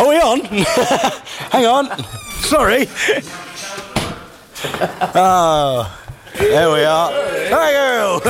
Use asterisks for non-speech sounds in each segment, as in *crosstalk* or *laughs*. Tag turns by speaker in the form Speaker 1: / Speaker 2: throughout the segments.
Speaker 1: Are we on? *laughs* Hang on. Sorry. *laughs* Oh, there we are. Thank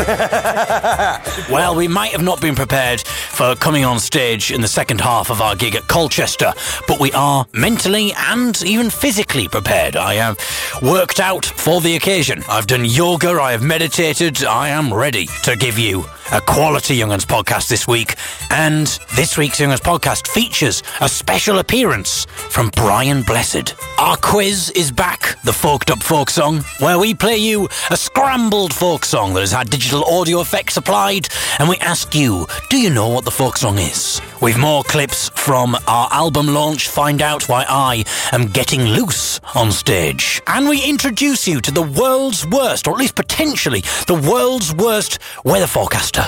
Speaker 1: *laughs* you. well, we might have not been prepared for coming on stage in the second half of our gig at Colchester, but we are mentally and even physically prepared. I have worked out for the occasion. I've done yoga, I have meditated, I am ready to give you a quality Young'uns podcast this week. And this week's Young'uns podcast features a special appearance from Brian Blessed. Our quiz is back, the Forked Up Folk Song, where we play you a scrambled folk song that has had digital audio effects applied, and we ask you, do you know what the folk song is? We've more clips from our album launch, Find Out Why I Am Getting Loose on stage. And we introduce you to the world's worst, or at least potentially the world's worst weather forecaster.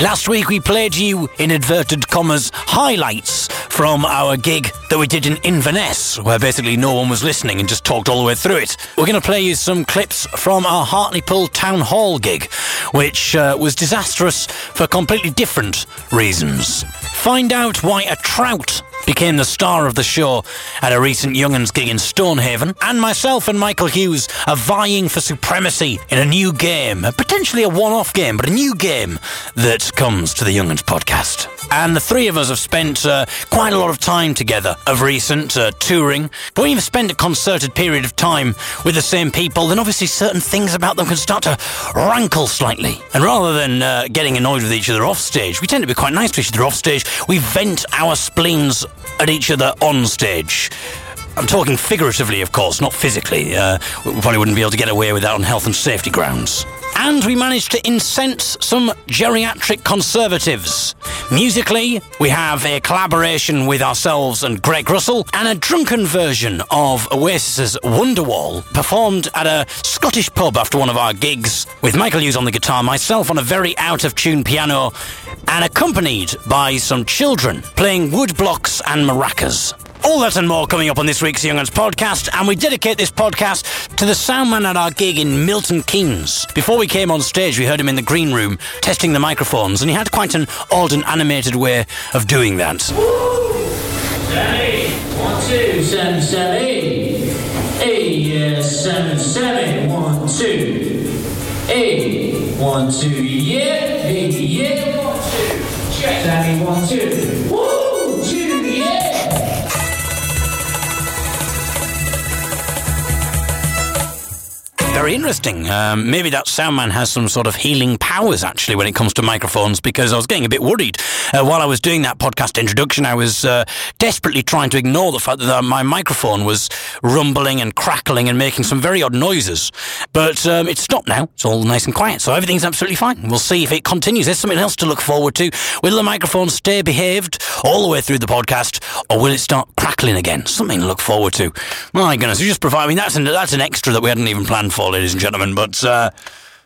Speaker 1: Last week we played you, in inverted commas, highlights from our gig that we did in Inverness, where basically no one was listening and just talked all the way through it. We're going to play you some clips from our Hartlepool Town Hall gig, which uh, was disastrous for completely different reasons. Find out why a trout became the star of the show at a recent Young'uns gig in Stonehaven, and myself and Michael Hughes are vying for supremacy in a new game, potentially a one-off game, but a new game that comes to the Young'uns podcast. And the three of us have spent uh, quite a lot of time together of recent, uh, touring. But when you've spent a concerted period of time with the same people, then obviously certain things about them can start to rankle slightly. And rather than uh, getting annoyed with each other off stage, we tend to be quite nice to each other off stage. We vent our spleens at each other on stage. I'm talking figuratively, of course, not physically. Uh, we probably wouldn't be able to get away with that on health and safety grounds. And we managed to incense some geriatric conservatives. Musically, we have a collaboration with ourselves and Greg Russell, and a drunken version of Oasis's Wonderwall, performed at a Scottish pub after one of our gigs, with Michael Hughes on the guitar, myself on a very out of tune piano, and accompanied by some children playing woodblocks and maracas. All that and more coming up on this week's Young'uns podcast, and we dedicate this podcast to the soundman at our gig in Milton Keynes. Before we came on stage, we heard him in the green room testing the microphones, and he had quite an odd and animated way of doing that.
Speaker 2: Sammy, one, two, seven, seven, eight. Yeah, seven, seven, one, two. Eight, one, two, yeah, yeah, one, two. Check. Sammy, one, two. Woo,
Speaker 1: Very interesting. Um, maybe that soundman has some sort of healing powers actually when it comes to microphones because I was getting a bit worried. Uh, while I was doing that podcast introduction, I was uh, desperately trying to ignore the fact that my microphone was rumbling and crackling and making some very odd noises. But um, it's stopped now. It's all nice and quiet. So everything's absolutely fine. We'll see if it continues. There's something else to look forward to. Will the microphone stay behaved all the way through the podcast or will it start crackling again? Something to look forward to. My goodness, you just provide, I mean, that's an, that's an extra that we hadn't even planned for, ladies and gentlemen. But, uh,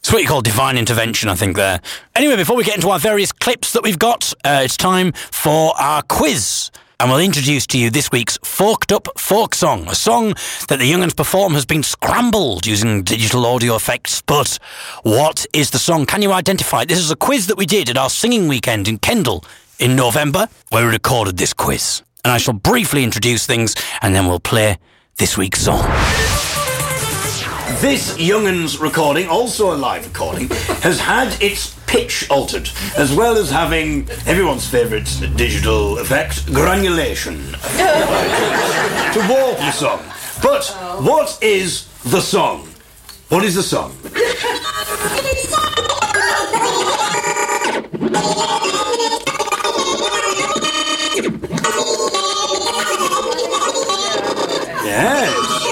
Speaker 1: it's what you call divine intervention, I think, there. Anyway, before we get into our various clips that we've got, uh, it's time for our quiz. And we'll introduce to you this week's Forked Up Folk Song, a song that the Young'uns perform has been scrambled using digital audio effects. But what is the song? Can you identify it? This is a quiz that we did at our singing weekend in Kendal in November, where we recorded this quiz. And I shall briefly introduce things and then we'll play this week's song. This Young'uns recording, also a live recording, has had its pitch altered, as well as having everyone's favourite digital effect, granulation, to warp the song. But what is the song? What is the song? Yes.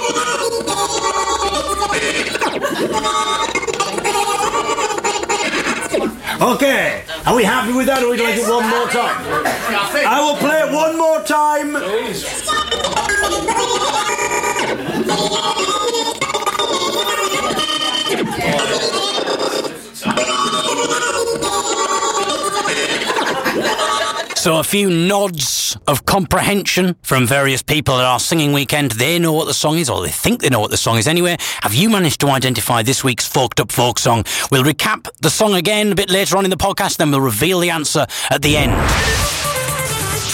Speaker 1: Okay, are we happy with that or would you like it one more time? I will play it one more time. So, a few nods of comprehension from various people at our singing weekend. They know what the song is, or they think they know what the song is anyway. Have you managed to identify this week's Forked Up Folk Song? We'll recap the song again a bit later on in the podcast, then we'll reveal the answer at the end.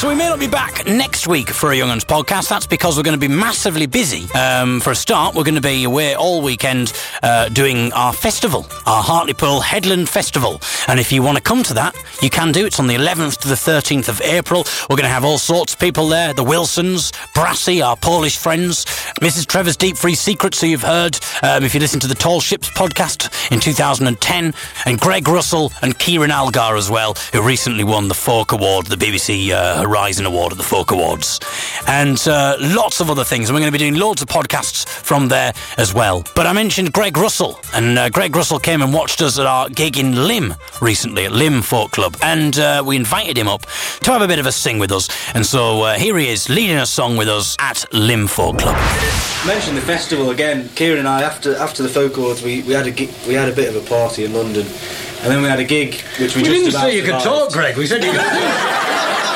Speaker 3: So we may not be back next week for a Young Uns podcast. That's because we're going to be massively busy. Um, for a start, we're going to be away all weekend uh, doing our festival, our Hartlepool Headland Festival. And if you want to come to that, you can do. It's on the 11th to the 13th of April. We're going to have all sorts of people there. The Wilsons, Brassy, our Polish friends, Mrs. Trevor's Deep Free Secrets, who you've heard um, if you listen to the Tall Ships podcast in 2010, and Greg Russell and Ciaran Algar as well, who recently won the Folk Award, the BBC uh, Horizon Award at the Folk Awards, and uh, lots of other things. And we're going to be doing loads of podcasts from there as well. But I mentioned Greg Russell, and uh, Greg Russell came and watched us at our gig in Lymm recently at Lymm Folk Club, and uh, we invited him up to have a bit of a sing with us. And so uh, here he is leading a song with us at Lymm Folk Club.
Speaker 1: Mention the festival again. Ciaran and I, after after the folk awards, we, we had a gig, we had a bit of a party in London, and then we had a gig which we,
Speaker 3: We
Speaker 1: just
Speaker 3: didn't say you could talk, Greg. We said you could. *laughs*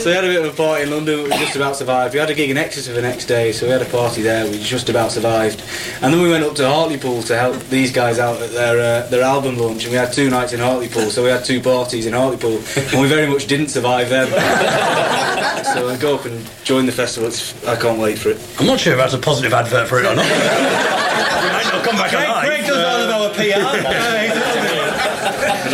Speaker 1: So we had a bit of a party in London, we just about survived. We had a gig in Exeter the next day, so we had a party there. We just about survived, and then we went up to Hartlepool to help these guys out at their uh, their album launch. And we had two nights in Hartlepool, so we had two parties in Hartlepool, and we very much didn't survive them. *laughs* so I go up and join the festival. It's, I can't wait for it.
Speaker 3: I'm not sure if that's a positive advert for it or not. *laughs* we might not come back alive.
Speaker 1: Greg does all of our PR.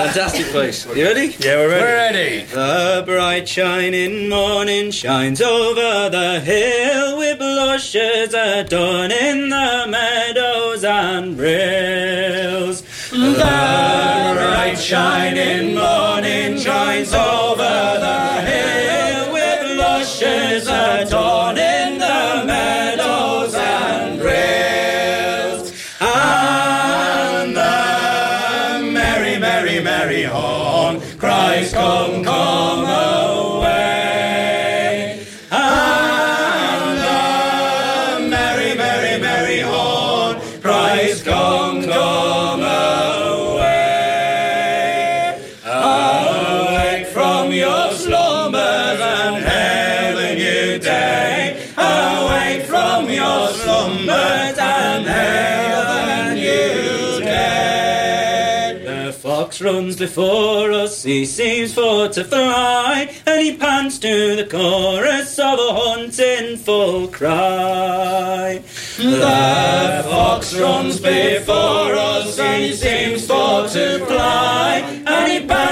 Speaker 1: Fantastic place. You ready?
Speaker 3: Yeah, we're ready. We're ready.
Speaker 1: The bright shining morning shines over the hill with blushes adorning the meadows and rills. The bright shining morning shines over the before us, he seems for to fly, and he pants to the chorus of a haunting full cry. The fox runs before us, and he seems for to fly, and he pants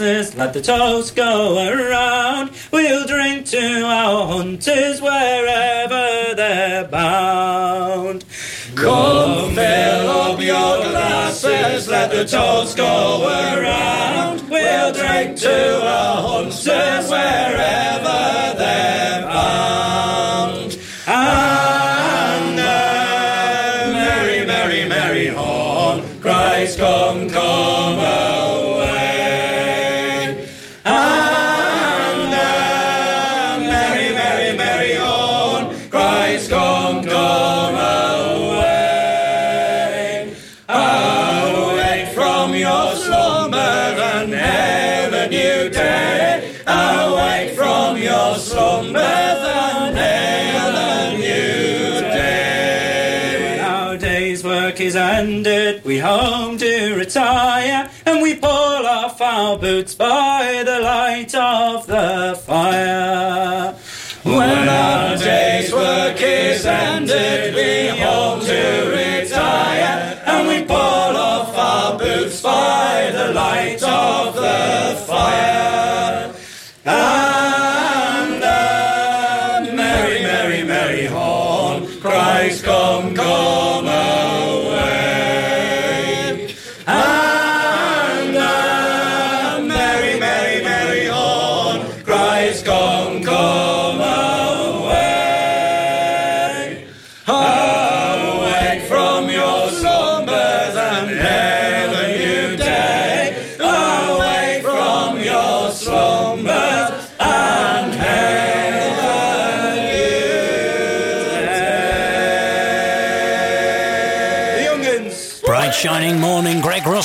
Speaker 1: glasses, let the toast go around. We'll drink to our hunters wherever they're bound. Come fill up your glasses, let the toast go around. We'll drink to our hunters wherever from your slumber and hail a new day. Awake from your slumber and hail a new day. When our day's work is ended, we home to retire, and we pull off our boots by the light of the fire. When our day's work is ended, we home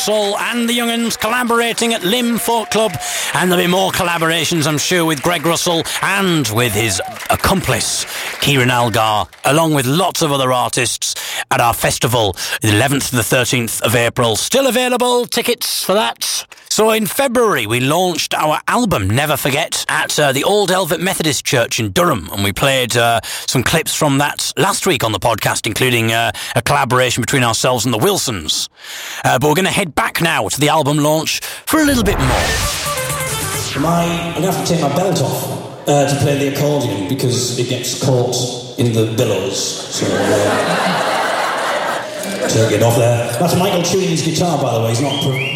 Speaker 1: Russell and the Young'uns collaborating at Lymm Folk Club. And there'll be more collaborations, I'm sure, with Greg Russell and with his accomplice, Ciaran Algar, along with lots of other artists at our festival, the 11th to the 13th of April. Still available, tickets for that. So in February, we launched our album, Never Forget, at uh, the Old Elvet Methodist Church in Durham. And we played uh, some clips from that last week on the podcast, including uh, a collaboration between ourselves and the Wilsons. Uh, but we're going to head back now to the album launch for a little bit more.
Speaker 4: My, I'm going to have to take my belt off uh, to play the accordion because it gets caught in the billows. So, uh, *laughs* take it off there. That's Michael tuning his guitar, by the way. He's not. Pro-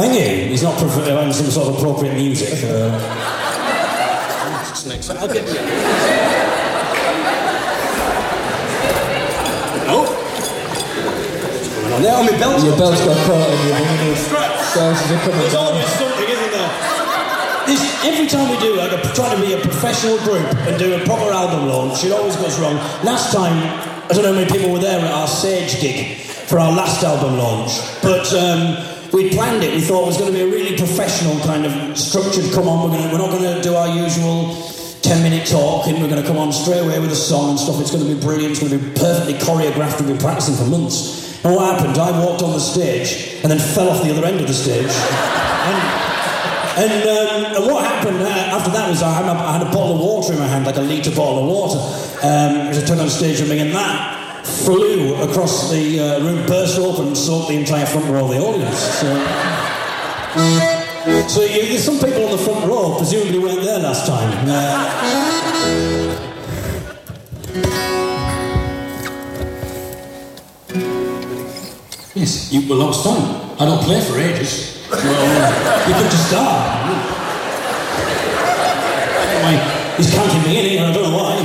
Speaker 4: Thank you. He's not having some sort of appropriate music. Uh, I'll get Oh. There, my belt.
Speaker 5: Your belt's got caught in your Sausages are coming
Speaker 4: It's all something, isn't there? This, every time we do, like, a, try to be a professional group and do a proper album launch, it always goes wrong. Last time, I don't know how many people were there at our Sage gig for our last album launch, but um, we planned it. We thought it was going to be a really professional kind of structured come on. We're, gonna, we're not going to do our usual 10 minute talk and we're going to come on straight away with a song and stuff. It's going to be brilliant. It's going to be perfectly choreographed. We've been practicing for months. And what happened? I walked on the stage and then fell off the other end of the stage. and, and, um, and what happened uh, after that was I had, a, I had a bottle of water in my hand, like a litre bottle of water, um, as I turned on stage and that flew across the uh, room, burst open, and soaked the entire front row of the audience. So, *laughs* so you, there's some people on the front row presumably weren't there last time. Uh, yes, you, that was fun. I don't play for ages. So, uh, you could just start. Anyway, he's counting me in and I don't know why.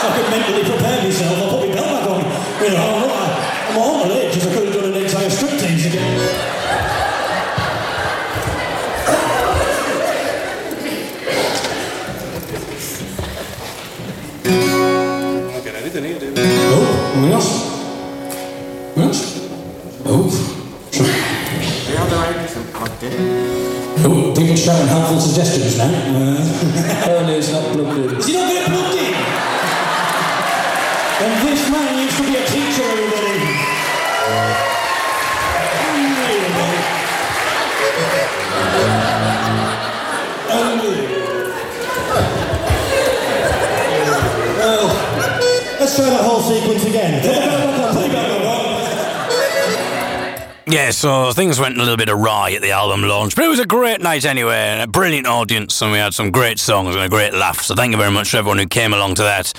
Speaker 4: So I could mentally prepare myself. Shouting helpful suggestions now. Uh, *laughs*
Speaker 5: Apparently it's not plugged in.
Speaker 4: He not getting plugged in? And this man used to be a teacher, everybody. Unbelievable. Well, let's try that whole sequence again.
Speaker 1: Yeah, so things went a little bit awry at the album launch, but it was a great night anyway, and a brilliant audience, and we had some great songs and a great laugh. So thank you very much to everyone who came along to that.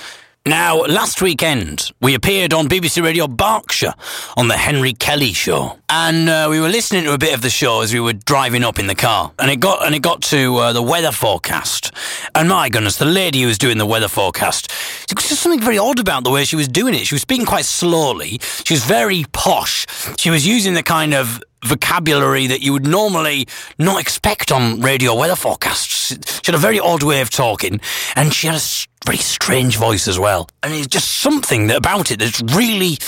Speaker 1: Now, last weekend, we appeared on BBC Radio Berkshire on the Henry Kelly show. And uh, we were listening to a bit of the show as we were driving up in the car. And it got, and it got to uh, the weather forecast. And my goodness, the lady who was doing the weather forecast, there was just something very odd about the way she was doing it. She was speaking quite slowly. She was very posh. She was using the kind of vocabulary that you would normally not expect on radio weather forecasts. She had a very odd way of talking, and she had a very strange voice as well. And it's just something that about it that's really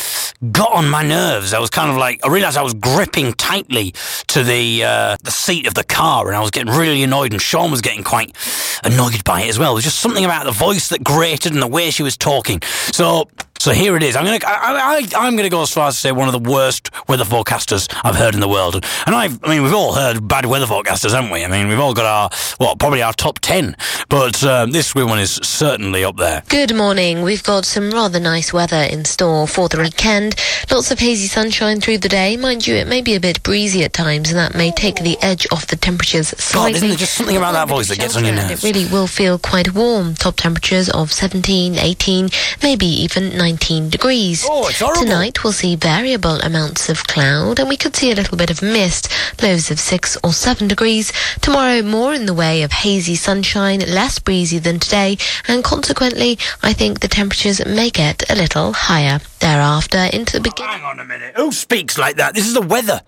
Speaker 1: got on my nerves. I was kind of like, I realised I was gripping tightly to the uh, the seat of the car, and I was getting really annoyed, and Sean was getting quite annoyed by it as well. There was just something about the voice that grated and the way she was talking. So. So here it is. I'm gonna, I, I, I'm gonna go as far as to say one of the worst weather forecasters I've heard in the world. And, I've, I mean, we've all heard bad weather forecasters, haven't we? I mean, we've all got our, well, probably our top ten. But um, this one is certainly up there.
Speaker 6: Good morning. We've got some rather nice weather in store for the weekend. Lots of hazy sunshine through the day. Mind you, it may be a bit breezy at times, and that may take the edge off the temperatures slightly.
Speaker 1: God, isn't there just something about that voice that gets on your nerves?
Speaker 6: It really will feel quite warm. Top temperatures of 17, 18, maybe even 19 degrees.
Speaker 1: Oh.
Speaker 6: Tonight we'll see variable amounts of cloud, and we could see a little bit of mist. Lows of 6 or 7 degrees. Tomorrow, more in the way of hazy sunshine, less breezy than today, and consequently, I think the temperatures may get a little higher. Thereafter, into the beginning.
Speaker 1: Oh, hang on a minute. Who speaks like that? This is the weather.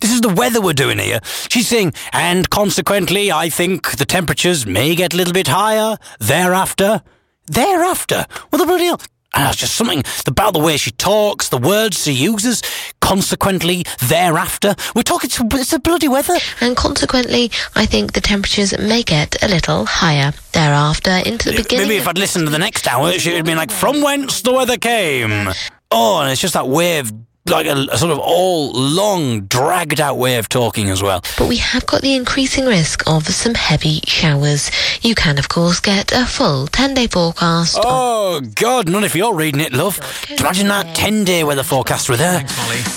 Speaker 1: This is the weather we're doing here. She's saying, and consequently, I think the temperatures may get a little bit higher thereafter. Thereafter? What the bloody hell? And it's just something about the way she talks, the words she uses, consequently, thereafter. We're talking to, it's the bloody weather.
Speaker 6: And consequently, I think the temperatures may get a little higher thereafter into the beginning.
Speaker 1: Maybe if I'd listened to the next hour, it would have been like, from whence the weather came. Oh, and it's just that wave like a, a, sort of all long, dragged out way of talking as well.
Speaker 6: But we have got the increasing risk of some heavy showers. You can, of course, get a full 10 day forecast.
Speaker 1: Oh, God, not if you're reading it, love. Imagine that 10 day weather forecast with her.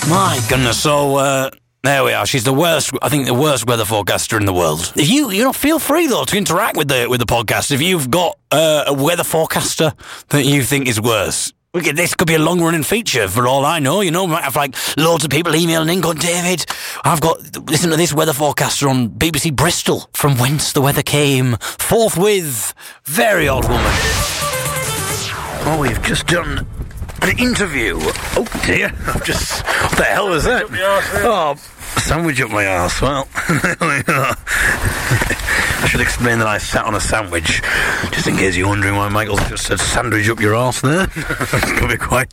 Speaker 1: My goodness, so, uh, there we are. She's the worst. I think the worst weather forecaster in the world. If you, you know, feel free though to interact with the with the podcast. If you've got uh, a weather forecaster that you think is worse, we could, this could be a long running feature for all I know. You know, we might have like loads of people emailing in going, David, I've got, listen to this weather forecaster on BBC Bristol from whence the weather came. Forthwith, very odd woman. Oh, we've just done an interview. Oh dear, I've just, what the hell was that? Oh, sandwich up my arse. Well, *laughs* I should explain that I sat on a sandwich, just in case you're wondering why Michael's just said sandwich up your arse there. *laughs* to be quite.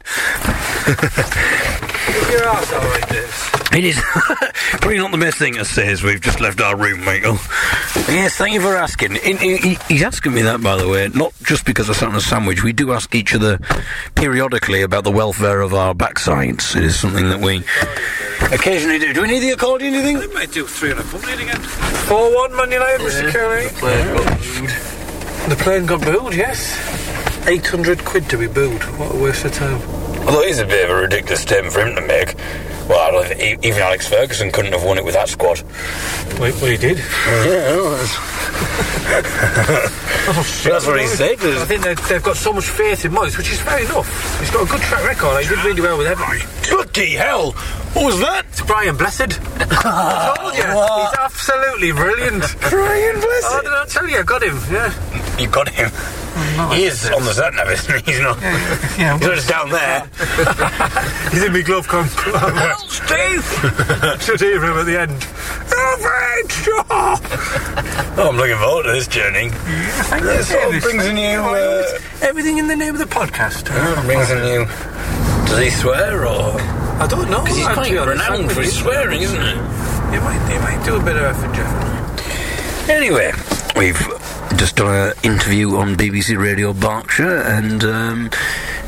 Speaker 7: your arse alright, Dave?
Speaker 1: It is *laughs* probably not the best thing to say as we've just left our room, Michael. Yes, thank you for asking. He, he, he's asking me that, by the way, not just because I sat on a sandwich. We do ask each other periodically about the welfare of our backsides. It is something that we occasionally do. Do we need the accordion, do you think?
Speaker 7: They might do 300 pub lead again. 4 1 Man United, Mr. Kelly.
Speaker 3: The plane got booed.
Speaker 7: The plane got booed, yes. 800 quid to be booed. What a waste of time.
Speaker 1: Although it is a bit of a ridiculous statement for him to make. Well, I don't think even Alex Ferguson couldn't have won it with that squad.
Speaker 7: Wait, well, he did.
Speaker 1: Yeah, *laughs* oh, shit! that's what he said.
Speaker 7: I think they've, they've, got so much faith in Moyes, which is fair enough. He's got a good track record. He did really well with Everton.
Speaker 1: Bloody hell! What was that?
Speaker 7: It's Brian Blessed. I told you. *laughs* What? He's absolutely brilliant.
Speaker 1: Brian Blessed?
Speaker 7: Oh, did I tell you? I got him, yeah.
Speaker 1: You got him? No, he is on the sat nav, isn't he? He's not. Yeah, yeah, he's just down there. *laughs*
Speaker 7: he's in my glove comp. well, Steve! *laughs* Should hear him at the end.
Speaker 1: oh, I'm looking forward to this journey. Yeah,
Speaker 7: this
Speaker 1: sort of brings a new. Uh,
Speaker 7: everything in the name of the podcast.
Speaker 1: Uh, brings a new. Does he swear or?
Speaker 7: I don't know.
Speaker 1: Because he's quite renowned for his swearing, isn't he?
Speaker 7: He might, he might do a bit of effort, Jeff.
Speaker 1: Anyway, we've just done an interview on BBC Radio Berkshire, and um,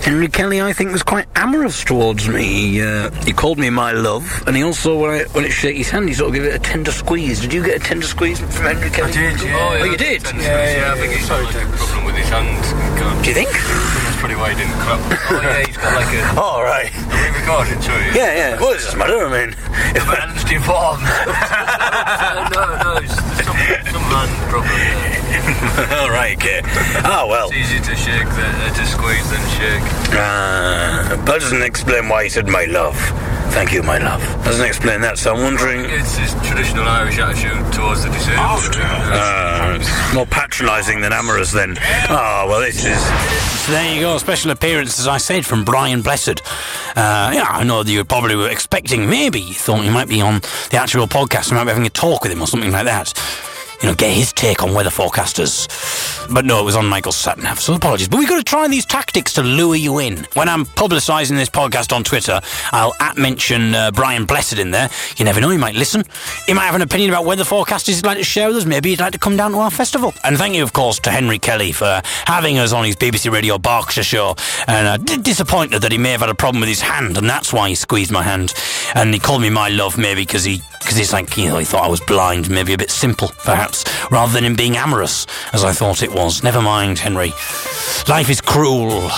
Speaker 1: Henry Kelly, I think, was quite amorous towards me. He, uh, he called me my love, and he also, when I when it shake his hand, he sort of gave it a tender squeeze. Did you get a tender squeeze from Henry Kelly?
Speaker 7: I did, yeah.
Speaker 1: Oh, you did?
Speaker 3: Yeah, yeah, yeah, I think he's got like a problem with his hand.
Speaker 1: Do you think?
Speaker 3: That's probably why he didn't clap. *laughs* oh, yeah, he's got like a...
Speaker 1: Oh, right.
Speaker 3: We recording, too?
Speaker 1: Yeah, yeah. Well, it doesn't matter, I mean...
Speaker 3: If my hand's deformed. *laughs* *laughs* no, no, it's some, some hand problem.
Speaker 1: All right, okay. Oh, well.
Speaker 3: It's easier to shake than uh, to squeeze than shake.
Speaker 1: Ah, uh, that doesn't explain why he said my love. Thank you, my love. Doesn't explain that, so I'm wondering.
Speaker 3: It's his traditional Irish attitude towards the disabled.
Speaker 1: Uh, more patronising than amorous, then. Oh, well, this is. So there you go, special appearance, as I said, from Brian Blessed. Uh, yeah, I know that you probably were expecting, maybe you thought you might be on the actual podcast, you might be having a talk with him or something like that you know, get his take on weather forecasters. But no, it was on Michael nav, so apologies. But we've got to try these tactics to lure you in. When I'm publicising this podcast on Twitter, I'll at mention uh, Brian Blessed in there. You never know, he might listen. He might have an opinion about weather forecasters he'd like to share with us. Maybe he'd like to come down to our festival. And thank you, of course, to Henry Kelly for having us on his BBC Radio Berkshire show. And uh, d- disappointed that he may have had a problem with his hand, and that's why he squeezed my hand. And he called me my love, maybe because he because he's like, you know, he thought I was blind, maybe a bit simple, perhaps, rather than him being amorous, as I thought it was. Never mind, Henry. Life is cruel.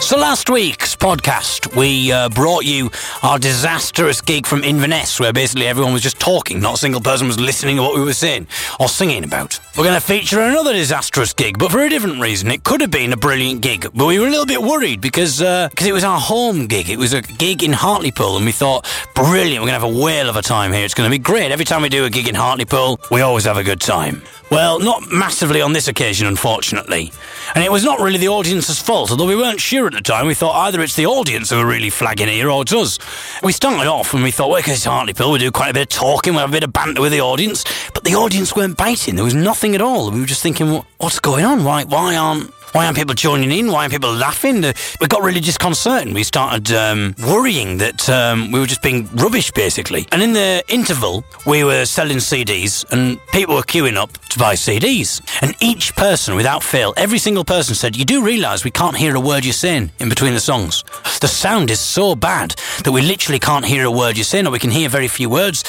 Speaker 1: So last week's podcast, we uh, brought you our disastrous gig from Inverness, where basically everyone was just talking, not a single person was listening to what we were saying or singing about. We're going to feature another disastrous gig, but for a different reason. It could have been a brilliant gig, but we were a little bit worried because because uh, it was our home gig. It was a gig in Hartlepool, and we thought, brilliant, we're going to have a whale of a time here. It's going to be great. Every time we do a gig in Hartlepool, we always have a good time. Well, not massively on this occasion, unfortunately. And it was not really the audience's fault, although we weren't sure at the time. We thought either it's the audience who are really flagging here or it's us. We started off and we thought, well, because it's Hartlepool, we do quite a bit of talking, we have a bit of banter with the audience. But the audience weren't biting. There was nothing at all. We were just thinking, what's going on? Why, why aren't Why aren't people joining in? Why aren't people laughing? Uh, We got really disconcerting. We started um, worrying that um, we were just being rubbish, basically. And in the interval, we were selling CDs, and people were queuing up to buy CDs. And each person, without fail, every single person said, "You do realise we can't hear a word you're saying in between the songs. The sound is so bad that we literally can't hear a word you're saying, or we can hear very few words."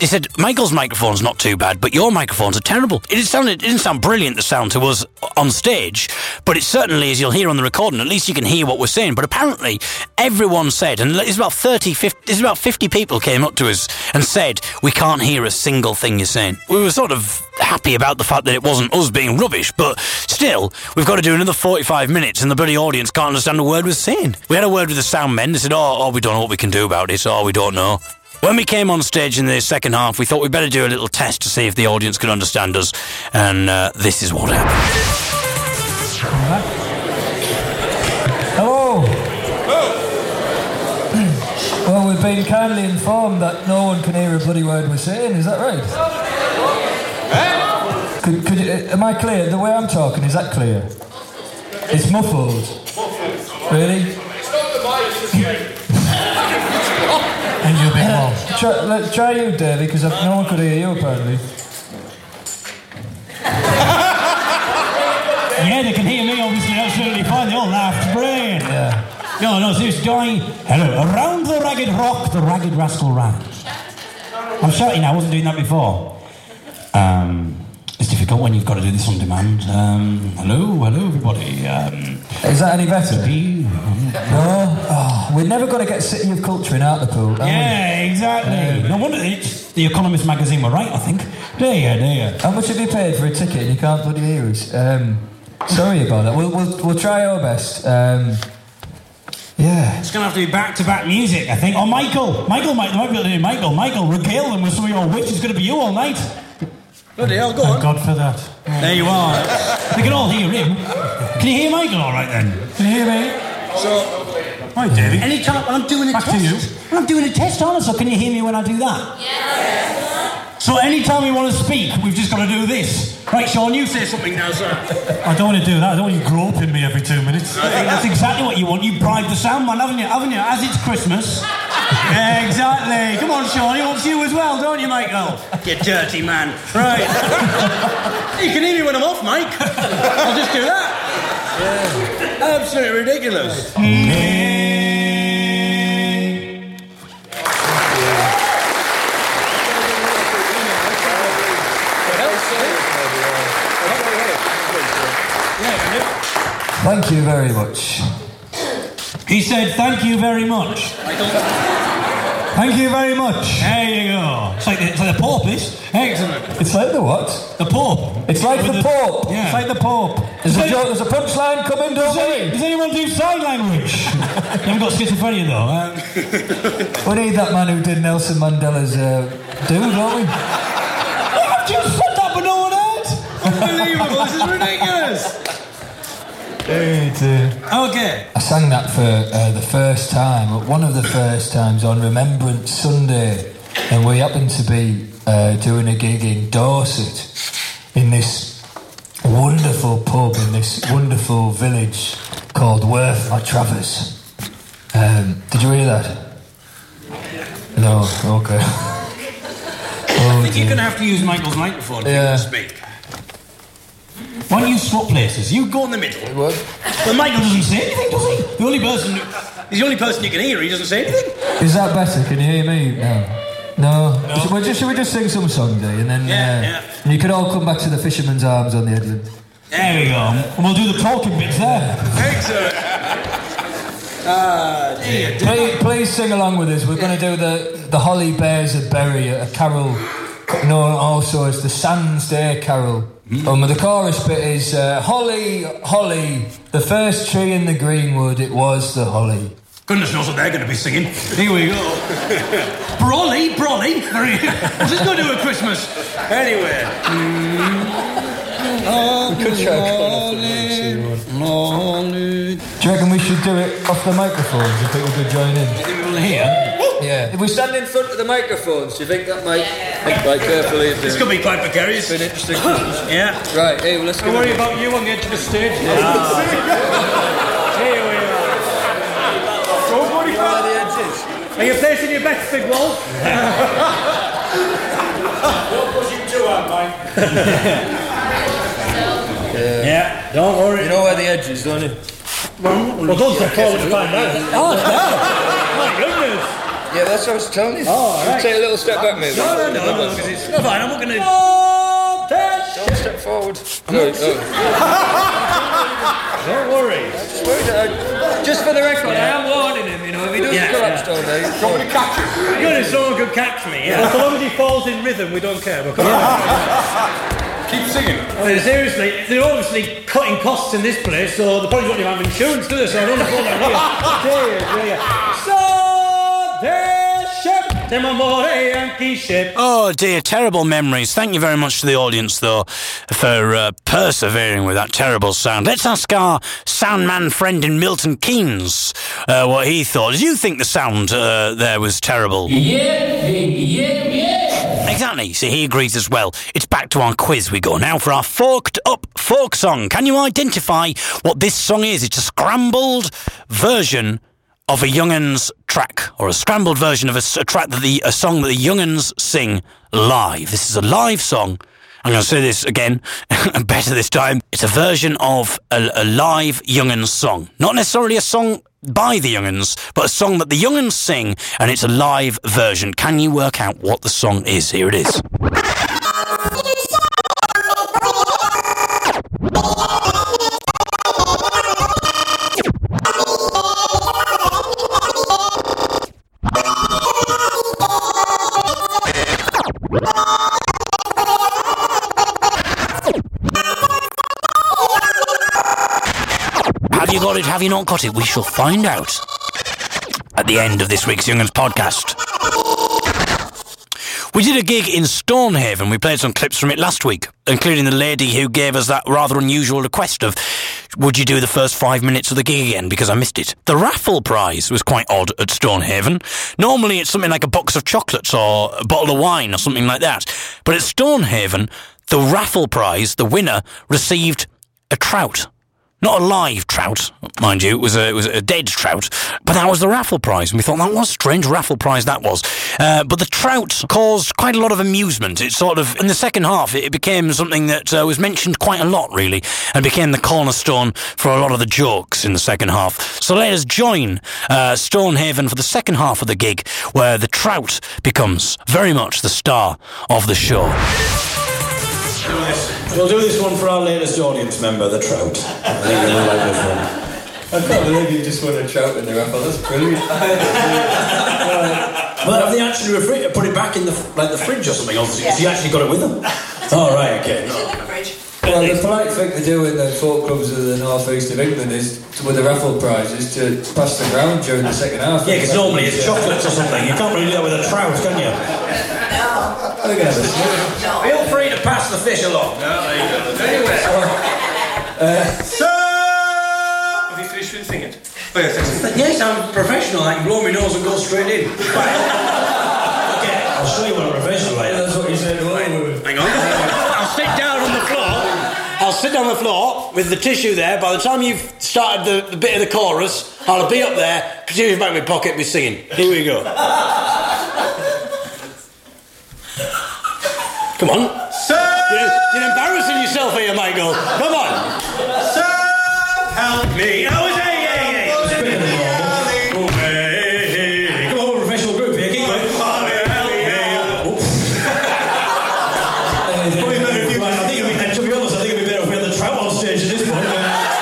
Speaker 1: They said Michael's microphone's not too bad, but your microphones are terrible. It sounded, it didn't sound brilliant. The sound to us on stage, but it certainly, as you'll hear on the recording, at least you can hear what we're saying. But apparently, everyone said, and it's about 30, 50, it's about 50 people came up to us and said, we can't hear a single thing you're saying. We were sort of happy about the fact that it wasn't us being rubbish, but still, we've got to do another 45 minutes and the bloody audience can't understand a word we're saying. We had a word with the sound men. They said, oh, oh, we don't know what we can do about it. Oh, we don't know. When we came on stage in the second half, we thought we'd better do a little test to see if the audience could understand us, and uh, this is what happened.
Speaker 5: Hello. Hello. Well, we've been kindly informed that no one can hear a bloody word we're saying. Is that right? Could, could you, am I clear? The way I'm talking, is that clear? It's muffled. Really?
Speaker 8: And you a bit more. *laughs*
Speaker 5: Try, let, try you, Davey, because no one could hear you apparently. *laughs*
Speaker 8: Yeah, they can hear me obviously absolutely fine. They all laughed. Brilliant.
Speaker 5: Yeah.
Speaker 8: No, no, it's going, hello, around the ragged rock, the ragged rascal ran. I'm shouting, I wasn't doing that before. Um, it's difficult when you've got to do this on demand. Um, hello, hello, everybody. Um,
Speaker 5: Is that any better? No. Oh, we're never going to get City of Culture in Hartlepool, are
Speaker 8: yeah, exactly. No wonder it's the Economist magazine were right, I think. There you, there
Speaker 5: we? How much have you paid for a ticket and you can't bloody hear us? Um, sorry about that. We'll, we'll, we'll try our best. Um, yeah.
Speaker 8: It's going to have to be back-to-back music, I think. Oh, Michael. Michael might, might be able to do Michael. Michael, regale them with some of your wit. It's going to be you all night.
Speaker 1: Bloody hell, go
Speaker 8: Thank God for that. There you are. we can all hear him. Can you hear Michael all right then? Can you hear me?
Speaker 1: So,
Speaker 8: Hi, Davey.
Speaker 1: anytime I'm doing a
Speaker 8: Back to you. I'm doing a test on it, so can you hear me when I do that? Yes. So anytime we want to speak, we've just got to do this. Right, Sean, you say something now, sir. I don't want to do that. I don't want you groping me every two minutes. That's exactly what you want. You bribe the sound man, haven't you? Haven't you? As it's Christmas. yeah, *laughs* exactly. Come on, Sean. He wants you as well, don't you, Michael? You dirty man. Right. *laughs* you can hear me when I'm off, Mike. *laughs* I'll just do that.
Speaker 1: absolutely ridiculous. Mm.
Speaker 5: Thank you very much.
Speaker 8: He said, thank you very much. Thank you very much. There you go. It's like the, it's like the Pope, this. Excellent.
Speaker 5: It's like the what?
Speaker 8: The Pope.
Speaker 5: It's like
Speaker 8: With
Speaker 5: the Pope.
Speaker 8: Yeah. It's like the Pope.
Speaker 5: There's a, joke, there's a punchline coming, don't
Speaker 8: Does, any-
Speaker 5: worry.
Speaker 8: does anyone do sign language? *laughs* you haven't got schizophrenia though. Uh,
Speaker 5: We need that man who did Nelson Mandela's uh, do, don't we? *laughs*
Speaker 8: I've just said that, but no one heard. *laughs*
Speaker 1: Unbelievable, this is ridiculous.
Speaker 8: Okay.
Speaker 5: I sang that for uh, the first time, one of the first times on Remembrance Sunday, and we happened to be uh, doing a gig in Dorset in this wonderful pub in this wonderful village called Worth Matravers. Um, did you hear that? No, okay.
Speaker 8: I
Speaker 5: oh,
Speaker 8: think you're going to have to use Michael's microphone
Speaker 5: Yeah.
Speaker 8: to speak. Why don't you swap places? You go in the middle.
Speaker 5: What?
Speaker 8: But Michael doesn't say anything, does he? The only person, he's the only person you can hear. He doesn't say anything.
Speaker 5: Is that better? Can you hear me now? No. Should, we just, should we just sing some song, Dee, and then
Speaker 8: Yeah,
Speaker 5: uh,
Speaker 8: yeah.
Speaker 5: and you can all come back to the Fisherman's Arms on the headland.
Speaker 8: There we go. And we'll do the talking bits there.
Speaker 1: Excellent. Ah, dear.
Speaker 5: Please, please sing along with us. We're going to do the the Holly Bears a Berry, a carol known also as the Sans Day Carol. Um, the chorus bit is uh, Holly, Holly, the first tree in the greenwood. It was the holly.
Speaker 8: Goodness knows what they're going to be singing. Here we go. *laughs* Brolly, Brolly. *laughs* What's this going to do at Christmas?
Speaker 1: Anyway.
Speaker 5: Do you reckon we should do it off the microphones if people could join in?
Speaker 8: Think people here?
Speaker 5: Yeah. If we stand in front of the microphones, do you think that might... Right, carefully.
Speaker 8: This could be quite precarious.
Speaker 5: It's Been interesting. *laughs*
Speaker 8: Yeah.
Speaker 5: Right, hey, well, let's go.
Speaker 8: Don't
Speaker 5: go.
Speaker 8: worry about you on the edge of the stage. *laughs* Here we are. Don't worry about
Speaker 5: the edges.
Speaker 8: Are you placing your bets, Big Wolf? Don't push him too hard, mate. yeah, don't worry.
Speaker 5: You know where the edge is, don't you?
Speaker 8: Well, don't step forward to find out. Oh, no. My goodness.
Speaker 5: Yeah, that's what I was telling you.
Speaker 8: Oh, all right.
Speaker 5: Take a little step back, mate.
Speaker 8: No, no, no, no, because it's... No, fine, I'm not going to...
Speaker 5: Don't step forward. No, no. *laughs*
Speaker 8: Don't worry.
Speaker 5: Just worried Just for the record, I am warning him, you know, if he does
Speaker 8: Yeah,
Speaker 5: collapse
Speaker 8: yeah.
Speaker 5: down *laughs* there. Probably catch him.
Speaker 8: Good, if someone could catch me. Yeah. Well, so long as he falls in rhythm, we don't care. We're
Speaker 3: Keep singing.
Speaker 8: I mean, seriously, they're obviously cutting costs in this place, so they probably don't even have insurance, do they? So I don't know what they're here. So, Them amore Yankee ship.
Speaker 1: Oh dear, terrible memories. Thank you very much to the audience, though, for uh, persevering with that terrible sound. Let's ask our sound man friend in Milton Keynes uh, what he thought. Did you think the sound uh, there was terrible?
Speaker 2: Yeah, yeah, yeah.
Speaker 1: Exactly. So he agrees as well. It's back to our quiz we go now for our forked up folk song. Can you identify what this song is? It's a scrambled version of a Young'uns track, or a scrambled version of a, a track that the a song that the Young'uns sing live. This is a live song. I'm going to say this again, *laughs* better this time. It's a version of a, a live Young'uns song, not necessarily a song by the Young'uns, but a song that the Young'uns sing, and it's a live version. Can you work out what the song is? Here it is. Got it? Have you not got it? We shall find out at the end of this week's Young'uns podcast. We did a gig in Stonehaven. We played some clips from it last week, including the lady who gave us that rather unusual request of, would you do the first five minutes of the gig again? Because I missed it. The raffle prize was quite odd at Stonehaven. Normally it's something like a box of chocolates or a bottle of wine or something like that. But at Stonehaven, the raffle prize, the winner, received a trout. Not a live trout, mind you. It was a it was a dead trout, but that was the raffle prize, and we thought that was a strange raffle prize. That was, uh, but the trout caused quite a lot of amusement. It sort of in the second half, it became something that uh, was mentioned quite a lot, really, and became the cornerstone for a lot of the jokes in the second half. So let us join uh, Stonehaven for the second half of the gig, where the trout becomes very much the star of the show.
Speaker 4: We'll do this one for our latest audience member, the Trout. I think they'll like this one.
Speaker 5: I can't believe you just won a trout in the raffle. That's brilliant. *laughs*
Speaker 4: Well, have they actually refri- put it back in the like the fridge or something? Obviously, because you actually got it with them. Oh right, okay.
Speaker 5: Well, the polite thing to do in the folk clubs of the north east of England is, to, with the raffle prize, is to pass the ground during the second half.
Speaker 4: Yeah, because normally it's chocolates or something. You can't really do that with a trout, can you? No.
Speaker 5: I think I have a sniff.
Speaker 4: Feel free to pass the fish along.
Speaker 7: Uh, have you finished with singing? Oh, yes, yes.
Speaker 4: Yes, I'm professional. I can blow my nose and go straight in. okay, I'll show you what a professional I am.
Speaker 5: That's what you said. earlier.
Speaker 4: Hang on. I'll sit down on the floor. I'll sit down on the floor with the tissue there. By the time you've started the, the bit of the chorus, I'll be up there, tissue back in my pocket, be singing. Here we go. *laughs* Come on. Here, Michael. Come on.
Speaker 7: Help me. Oh, is it? Oh, yeah, yeah, yeah.
Speaker 4: Come on, we're a professional group here. Keep going. Right, I think it'd be, to be honest, I think it'd be better if we had the trout on stage at this point. *laughs*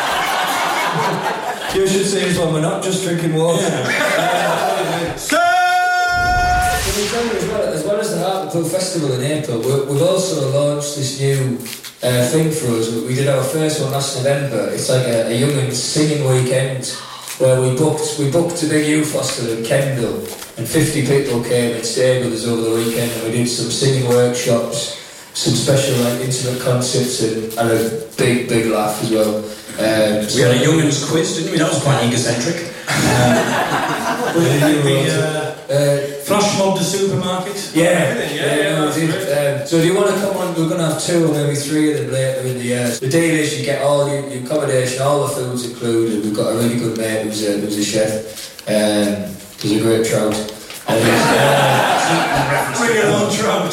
Speaker 5: You should see this one. We're not just drinking water. We tell as well, as the Hartlepool Festival in April, we've also launched this new uh, thing for us. We did our first one last November. It's like a, a young singing weekend where we booked we booked a big youth hostel in Kendal and 50 people came and stayed with us over the weekend and we did some singing workshops, some special like intimate concerts and, and a big big laugh as well. Um,
Speaker 4: We had a Young'uns quiz, didn't we? That was quite egocentric. *laughs*
Speaker 5: uh, *laughs*
Speaker 4: supermarket?
Speaker 5: Yeah, yeah, yeah, we did. Um, so if you want to come on? We're going to have two or maybe three of them later in the year. The deal is you get all your, your accommodation, all the food's included. We've got a really good mate who's a, who's a chef. Um, he's a great trout. And he's, uh,
Speaker 4: Bring it on, trout.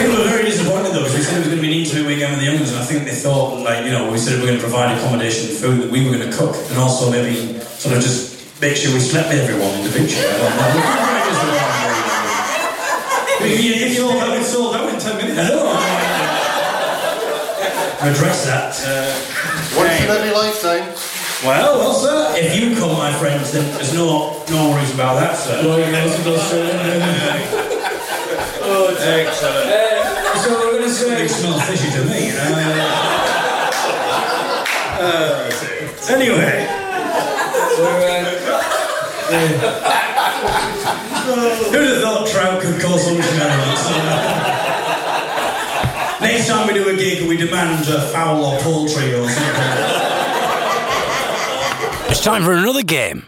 Speaker 4: People were very disappointed though, because we said it was going to be an intimate weekend with the Young'uns, and I think they thought, like, you know, we said we were going to provide accommodation and food that we were going to cook, and also maybe sort of just make sure we slept with everyone in the don't *laughs* know. If you- if you're out, it's sold out in 10 minutes. Address that.
Speaker 9: Once in every lifetime.
Speaker 4: Well, well, sir, if you come, my friends, then there's no no worries about that, sir.
Speaker 5: oh, it's excellent. Uh, so we're going to say.
Speaker 4: It smells fishy to me. Uh, uh, anyway. Who'd have thought trout could cause much merriment? Next time we do a gig, we demand a fowl or poultry or something.
Speaker 1: It's time for another game.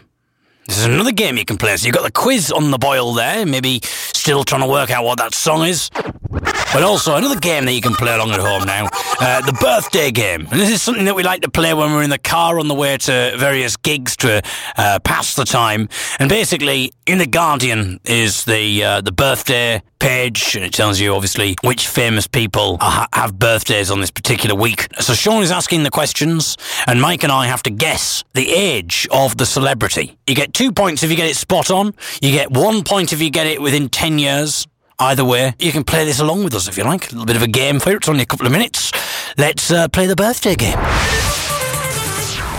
Speaker 1: This is another game you can play. So you've got the quiz on the boil there, maybe still trying to work out what that song is. But also another game that you can play along at home now, uh, the birthday game. And this is something that we like to play when we're in the car on the way to various gigs to uh, pass the time. And basically, in the Guardian is the uh, the birthday page, and it tells you obviously which famous people are, have birthdays on this particular week. So Sean is asking the questions, and Mike and I have to guess the age of the celebrity. You get two points if you get it spot on. You get one point if you get it within ten years. Either way, you can play this along with us if you like. A little bit of a game for. It's only a couple of minutes. Let's uh, play the birthday game.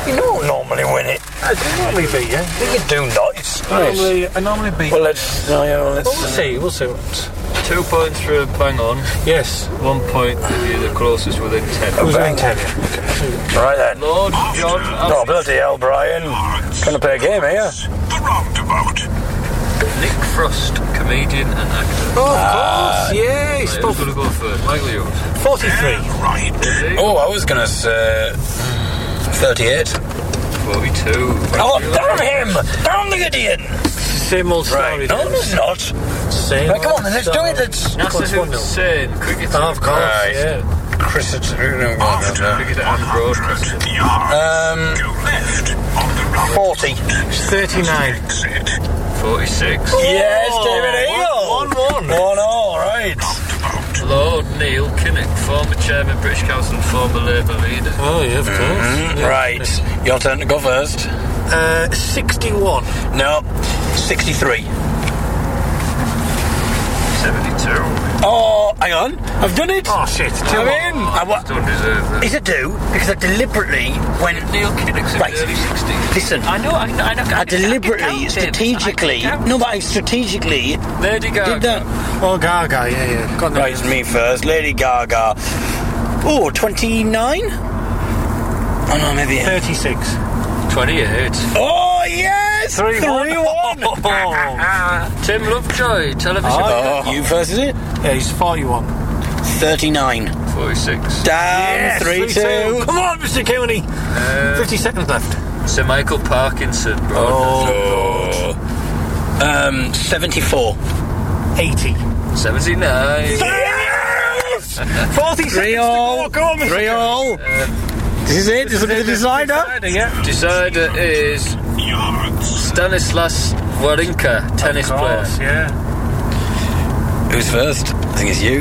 Speaker 1: You don't normally win it.
Speaker 7: I do normally beat you.
Speaker 1: You do not. It's
Speaker 7: Normally, I normally beat
Speaker 1: Well, let's. No, yeah, well, let's.
Speaker 7: Well, we'll see. We'll see. What.
Speaker 10: Two points for a bang on.
Speaker 7: Yes.
Speaker 10: One point if you're the closest within ten.
Speaker 7: Who's
Speaker 1: bang.
Speaker 7: in ten? Okay.
Speaker 1: Right then.
Speaker 10: Lord John.
Speaker 1: Oh, bloody hell, Brian. Trying to play a game here.
Speaker 11: The roundabout.
Speaker 10: Nick Frost, comedian and actor.
Speaker 7: Oh, of course. Yeah. He's
Speaker 10: Who's going to go first? Michael yours.
Speaker 7: forty-three.
Speaker 11: Right.
Speaker 1: Oh, I was going to say. Hmm. 38.
Speaker 10: 42.
Speaker 1: Oh, damn him! Damn the idiot!
Speaker 7: Same old story.
Speaker 1: Right. No, it's not.
Speaker 7: Same.
Speaker 1: Right, come on, then, let's do it. Let's.
Speaker 10: Nasser Hussain, cricketer.
Speaker 7: Oh, of course.
Speaker 1: Right.
Speaker 7: Yeah.
Speaker 1: Chris, it's. No, no,
Speaker 11: After
Speaker 1: no.
Speaker 10: Cricketer and broadcaster.
Speaker 11: 100 yards.
Speaker 1: Um,
Speaker 11: Go left on the round.
Speaker 1: 40.
Speaker 7: Thirty-nine.
Speaker 10: 46.
Speaker 1: Yes, David Eagle!
Speaker 7: One, one.
Speaker 1: One all, right.
Speaker 11: Roundabout.
Speaker 10: Lord Neil Kinnock, former chairman, British Council and former Labour leader.
Speaker 7: Oh, yeah, of course.
Speaker 1: Mm,
Speaker 7: Yeah.
Speaker 1: Right. Your turn to go first.
Speaker 7: Uh, sixty-one.
Speaker 1: No. 63.
Speaker 10: 72.
Speaker 1: Oh, hang on. I've done it.
Speaker 7: Oh, shit. Do
Speaker 1: I'm in. I wa-
Speaker 10: don't deserve
Speaker 1: it do? Because I deliberately went.
Speaker 10: Neil Kinnock's
Speaker 1: right.
Speaker 10: early 60s.
Speaker 1: Listen.
Speaker 12: I know, I know. I, know,
Speaker 1: I, I deliberately, strategically. no, but I strategically.
Speaker 10: Lady Gaga.
Speaker 1: Did that.
Speaker 7: Oh, Gaga, yeah, yeah. God
Speaker 1: right, it's me first. Lady Gaga. Oh, 29? Oh, no, maybe.
Speaker 7: 36.
Speaker 10: 28.
Speaker 1: Oh,
Speaker 7: yeah!
Speaker 1: 3 1. *laughs*
Speaker 10: Tim Lovejoy, television.
Speaker 1: Oh. You versus it?
Speaker 7: Yeah, he's 41.
Speaker 1: 39.
Speaker 10: 46.
Speaker 1: Down, Yes, 3 two.
Speaker 7: Come on, Mr. Cooney. Uh, 50 seconds left.
Speaker 10: Sir Michael Parkinson. Oh,
Speaker 1: oh. Um, 74.
Speaker 7: 80.
Speaker 10: 79. *laughs*
Speaker 7: 40
Speaker 1: seconds all. Come on, Mr. Three all. This is it, is it. This will be the decider.
Speaker 7: Yeah.
Speaker 10: Decider is Stanislas Wawrinka, tennis player.
Speaker 7: Yeah.
Speaker 1: Who's first? I think it's you.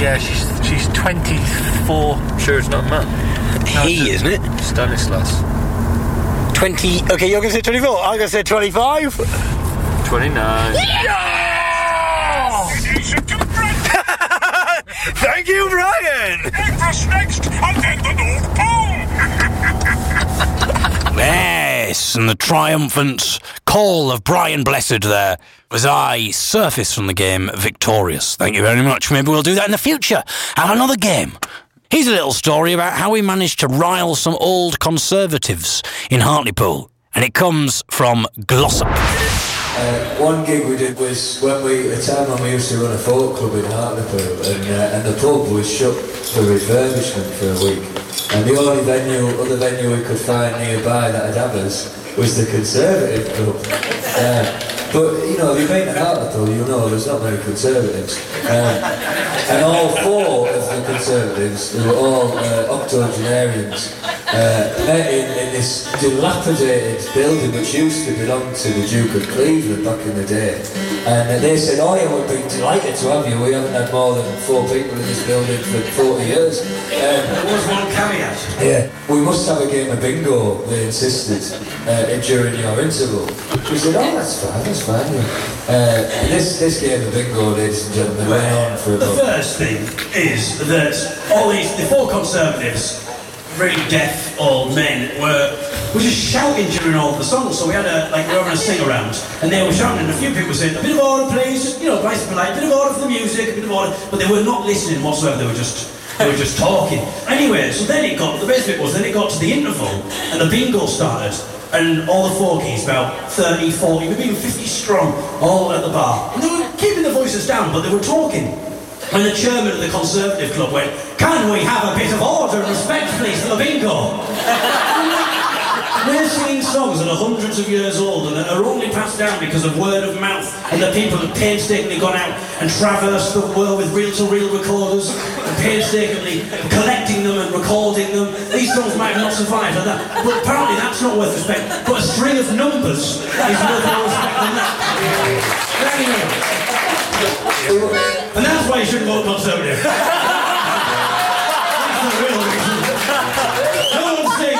Speaker 7: Yeah, she's she's twenty-four.
Speaker 10: Sure, it's not Matt.
Speaker 1: He, isn't it?
Speaker 10: Stanislas.
Speaker 1: 20. Okay, you're going to say 24. I'm going to say 25.
Speaker 10: 29.
Speaker 11: Nation to bread.
Speaker 1: Thank you, Brian.
Speaker 11: Breakfast next, and then the North Pole.
Speaker 1: Yes, and the triumphant call of Brian Blessed there as I surface from the game victorious. Thank you very much. Maybe we'll do that in the future. Have another game. Here's a little story about how we managed to rile some old conservatives in Hartlepool. And it comes from Glossop.
Speaker 5: Uh, one gig we did was when we a time when we used to run a folk club in Hartlepool and, uh, and the pub was shut for refurbishment for a week. And the only venue other venue we could find nearby that had us was the Conservative club. Uh, But, you know, if you've been to Hartlepool, you'll know there's not many Conservatives. Um, and all four of the Conservatives, were all uh, octogenarians, uh, met in, this dilapidated building which used to belong to the Duke of Cleveland back in the day. And they said, oh yeah, we'd be delighted to have you. We haven't had more than four people in this building for 40 years. Um,
Speaker 4: There was one caveat.
Speaker 5: yeah, we must have a game of bingo, they insisted, uh, during your interval. We said, oh, that's fine, that's fine. Uh, this, this game of bingo, ladies and gentlemen, went on for
Speaker 4: The
Speaker 5: about...
Speaker 4: first thing is that all these, the four Conservatives, really deaf old men, were were just shouting during all the songs. So we had a like we were having a sing around, and they were shouting, and a few people said, "A bit of order, please." You know, nice and polite. A bit of order for the music, a bit of order, but they were not listening whatsoever. They were just. They were just talking. Anyway, so then it got, the best bit was, then it got to the interval, and the bingo started, and all the forkies, about 30, 40, maybe even 50 strong, all at the bar. And they were keeping the voices down, but they were talking. And the chairman of the Conservative Club went, Can we have a bit of order and respect, please, for the bingo? We're singing songs that are hundreds of years old and that are only passed down because of word of mouth and the people have painstakingly gone out and traversed the world with reel-to-reel recorders and painstakingly collecting them and recording them. These songs might not survived and that, but apparently that's not worth respect. But a string of numbers is worth more respect than that. Anyway. And that's why you shouldn't vote Conservative. *laughs*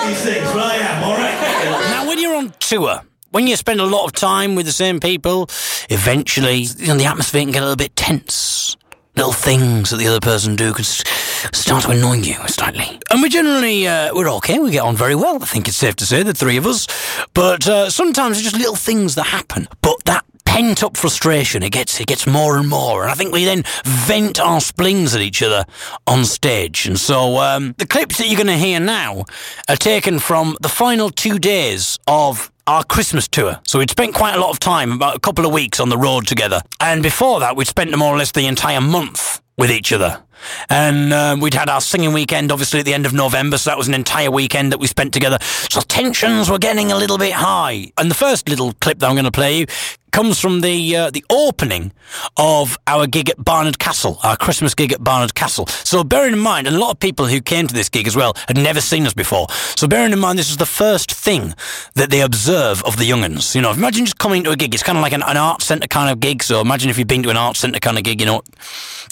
Speaker 4: These things, but I am, alright?
Speaker 1: Now, when you're on tour, when you spend a lot of time with the same people, eventually you know, the atmosphere can get a little bit tense. Little things that the other person do can start to annoy you slightly. And we generally, uh, we're okay, we get on very well, I think it's safe to say, the three of us. But uh, sometimes it's just little things that happen. But that pent up frustration, it gets, it gets more and more. And I think we then vent our spleens at each other on stage. And so um, the clips that you're going to hear now are taken from the final two days of our Christmas tour. So we'd spent quite a lot of time, about a couple of weeks on the road together. And before that, we'd spent more or less the entire month with each other. And um, we'd had our singing weekend, obviously, at the end of November, so that was an entire weekend that we spent together. So tensions were getting a little bit high. And the first little clip that I'm going to play you comes from the uh, the opening of our gig at Barnard Castle, our Christmas gig at Barnard Castle. So bearing in mind, and a lot of people who came to this gig as well had never seen us before. So bearing in mind, this is the first thing that they observe of the Young'uns. You know, imagine just coming to a gig. It's kind of like an, an art centre kind of gig. So imagine if you've been to an art centre kind of gig, you know,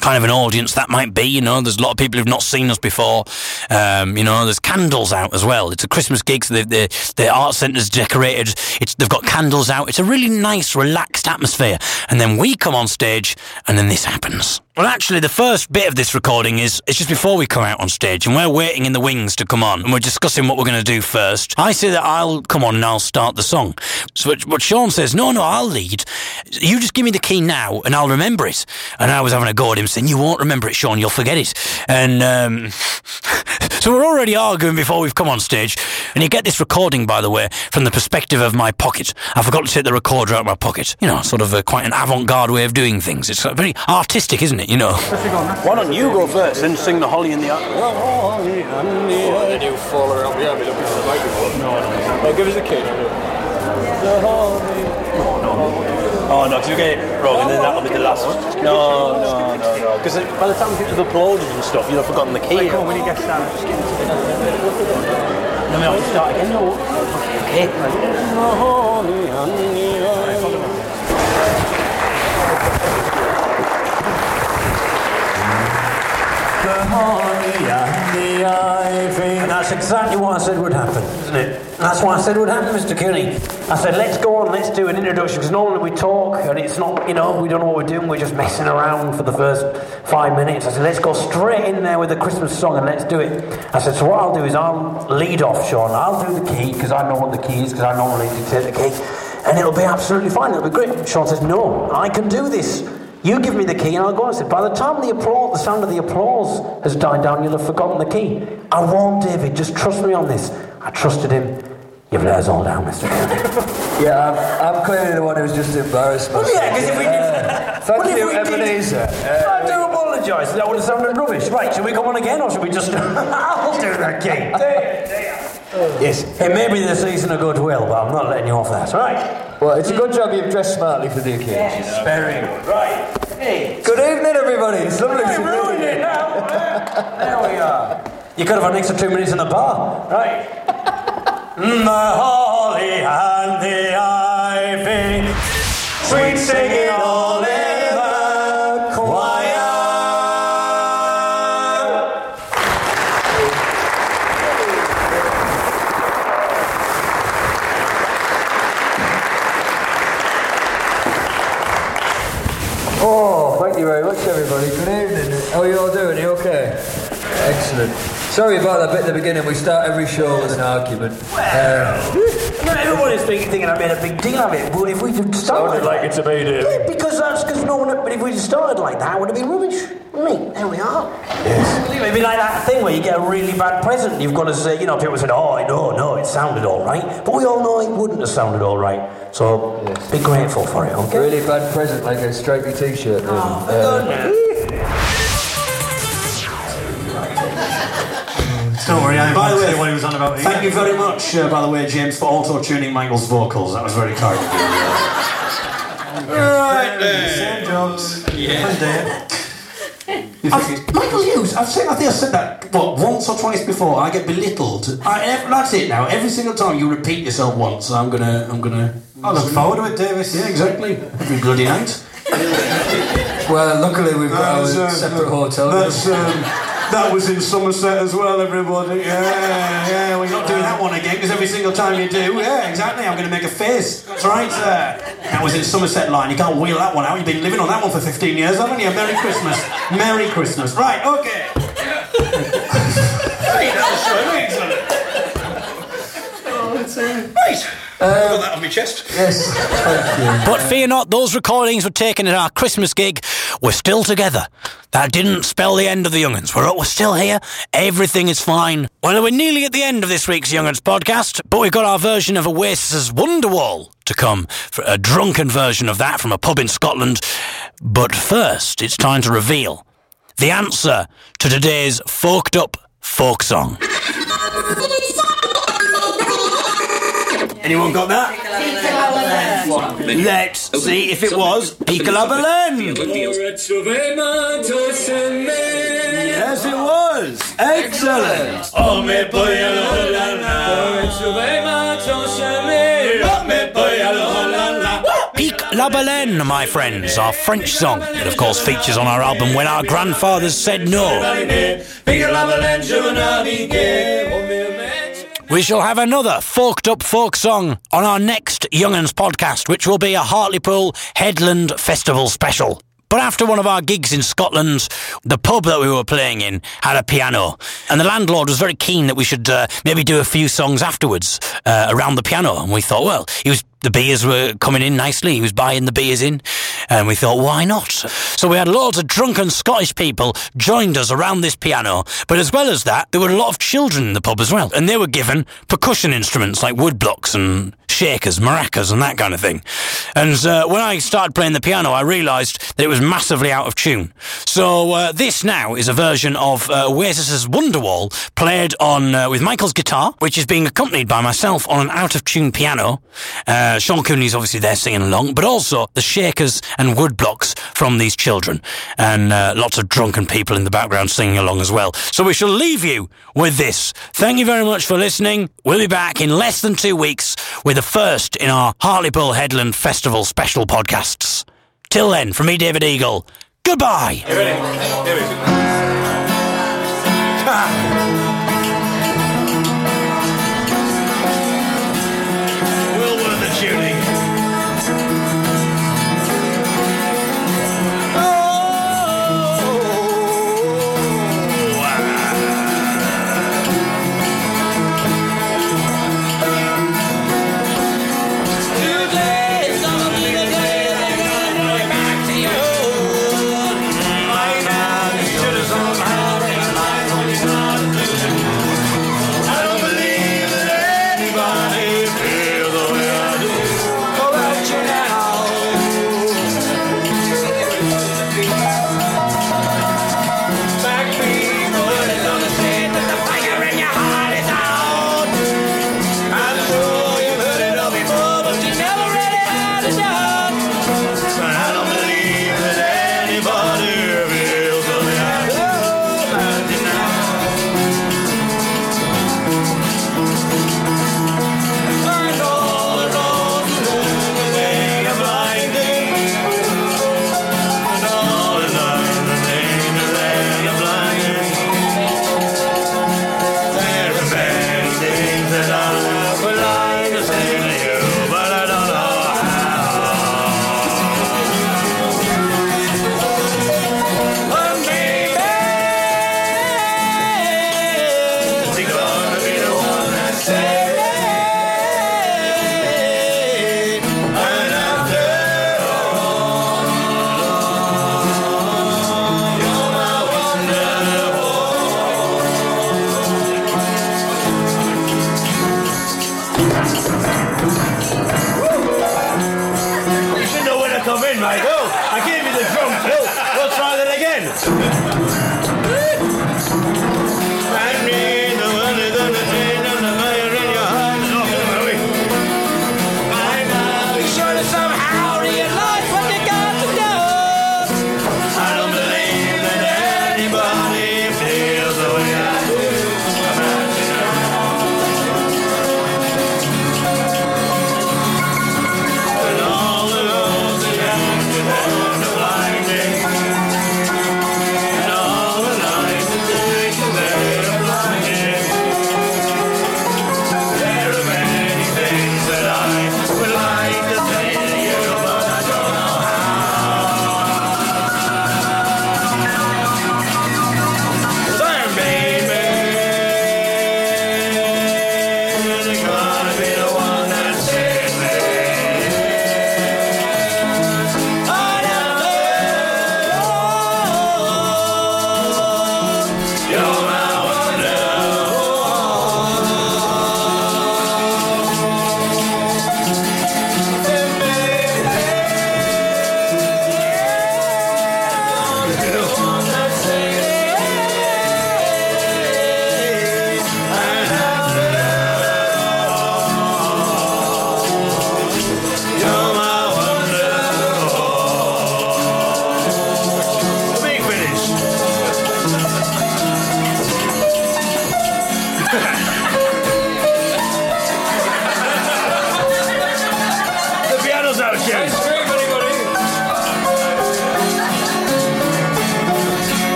Speaker 1: kind of an audience that might be. You know, there's a lot of people who've not seen us before. Um, you know, there's candles out as well. It's a Christmas gig, so the, the art centre's decorated. It's they've got candles out. It's a really nice, relaxed atmosphere. And then we come on stage, and then this happens. Well, actually, the first bit of this recording is it's just before we come out on stage, and we're waiting in the wings to come on, and we're discussing what we're going to do first. I say that I'll come on and I'll start the song. So, what Sean says, no, no, I'll lead. You just give me the key now, and I'll remember it. And I was having a go at him, saying, "You won't remember it, Sean. You'll forget it." And um, *laughs* so we're already arguing before we've come on stage. And you get this recording, by the way, from the perspective of my pocket. I forgot to take the recorder out of my pocket. You know, sort of a, quite an avant-garde way of doing things. It's very artistic, isn't it? You know.
Speaker 12: Why don't you go first and sing the Holly and the Ivy? Holly and the Ivy. you fall around behind me looking for the microphone. No, no. no give us a key. The Holly. Oh no, because you get it wrong and then that'll be the last one. No, no, no, no. *laughs* Because by the time people have uploaded and stuff, you'll have forgotten the key. Come on, when you get started, just give it to Then we have to start again. No. Okay.
Speaker 8: And the that's exactly what I said would happen, isn't it? That's what I said would happen, Mr. Cooney. I said, let's go on, let's do an introduction, because normally we talk and it's not, you know, we don't know what we're doing, we're just messing around for the first five minutes. I said, let's go straight in there with a Christmas song and let's do it. I said, so what I'll do is I'll lead off, Sean. I'll do the key, because I know what the key is, because I normally dictate the key. And it'll be absolutely fine, it'll be great. Sean says, no, I can do this. You give me the key and I'll go. I said, by the time the applause, the sound of the applause has died down, you'll have forgotten the key. I won't, David. Just trust me on this. I trusted him. You've let us all down, Mr. *laughs*
Speaker 5: Yeah, I'm, I'm clearly the one who's just embarrassed
Speaker 8: Well,
Speaker 5: myself.
Speaker 8: yeah, because if we did...
Speaker 5: Thank *laughs*
Speaker 8: Well,
Speaker 5: you, Ebenezer.
Speaker 8: I do uh, apologise. That would have sounded rubbish. Right, shall we come on again or shall we just... *laughs* I'll do the key.
Speaker 4: Yes. It may be the season of goodwill, but I'm not letting you off that. Right.
Speaker 5: Well, it's a good job you've dressed smartly for the occasion.
Speaker 4: Yes, very good. Right. Hey.
Speaker 5: Good evening, everybody. It's lovely
Speaker 4: Hey,
Speaker 5: to
Speaker 4: ruined it
Speaker 5: you.
Speaker 4: now. there we are. You could have had an extra two minutes in the bar. Right. Mm, the holly and the ivy, sweet singing all in
Speaker 5: very much, everybody. Good evening. How are you all doing? Are you okay? Excellent. Sorry about that bit at the beginning. We start every show with an argument. Uh,
Speaker 4: No, everybody's thinking, thinking I made a big deal of it, but if we just started
Speaker 5: Sounded like it to me, Dave.
Speaker 4: Yeah, because that's because no one. But if we just started like that, it would have been rubbish. Wouldn't it? There we are. Yes. It'd be like that thing where you get a really bad present. and You've got to say, you know, people said, "Oh, no, no, it sounded all right," but we all know it wouldn't have sounded all right. So be grateful for it, okay?
Speaker 5: really bad present, like a stripy t-shirt.
Speaker 4: Oh,
Speaker 5: Uh,
Speaker 3: Don't worry, I
Speaker 13: By the way,
Speaker 3: what he was on about.
Speaker 13: Thank you very much, uh, by the way, James, for auto tuning Michael's vocals. That was very kind of you.
Speaker 3: Right Same jokes. Yeah.
Speaker 13: I've, Michael Hughes, I've said, I think I said that what once or twice before. I get belittled. I, ev- that's it now. Every single time you repeat yourself once, I'm gonna, I'm gonna.
Speaker 3: I look forward to it, Davis.
Speaker 13: Yeah, exactly. Every bloody night.
Speaker 5: well, luckily we've got
Speaker 14: That's,
Speaker 5: our
Speaker 14: uh,
Speaker 5: separate hotel.
Speaker 14: That was in Somerset as well, everybody.
Speaker 13: Yeah, yeah, we're not doing that one again because every single time you do, yeah, exactly. I'm going to make a face. That's right, sir. That was in Somerset line. You can't wheel that one out. You've been living on that one for 15 years, haven't you? Merry Christmas. Merry Christmas. Right, okay. *laughs* Hey, that was so Got um, that on my chest.
Speaker 5: Yes, thank you.
Speaker 1: But fear not, those recordings were taken at our Christmas gig. We're still together. That didn't spell the end of the Young'uns. We're, we're still here. Everything is fine. Well, we're nearly at the end of this week's Young'uns podcast, but we've got our version of Oasis's Wonderwall to come, for a drunken version of that from a pub in Scotland. But first, it's time to reveal the answer to today's forked up folk song. *laughs*
Speaker 13: Anyone got that? Let's see if it was Piccola Belen. Yes, it was. Excellent.
Speaker 15: Oh, me voy a la
Speaker 1: Baleine, my friends, our French song. that, of course, features on our album When Our Grandfathers Said No. We shall have another forked up folk song on our next Young'uns podcast, which will be a Hartlepool Headland Festival special. But after one of our gigs in Scotland, the pub that we were playing in had a piano, and the landlord was very keen that we should uh, maybe do a few songs afterwards uh, around the piano. And we thought, well, he was the beers were coming in nicely. He was buying the beers in, and we thought, why not? So we had loads of drunken Scottish people joined us around this piano. But as well as that, there were a lot of children in the pub as well, and they were given percussion instruments like wood blocks and shakers, maracas, and that kind of thing. And uh, when I started playing the piano, I realised that it was massively out of tune. So uh, this now is a version of uh, Oasis's Wonderwall played on uh, with Michael's guitar, which is being accompanied by myself on an out of tune piano. Uh, Sean Cooney's obviously there singing along, but also the shakers and woodblocks from these children, and uh, lots of drunken people in the background singing along as well. So we shall leave you with this. Thank you very much for listening. We'll be back in less than two weeks with the first in our Hartlepool Headland Festival special podcasts. Till then, from me, David Eagle. Goodbye.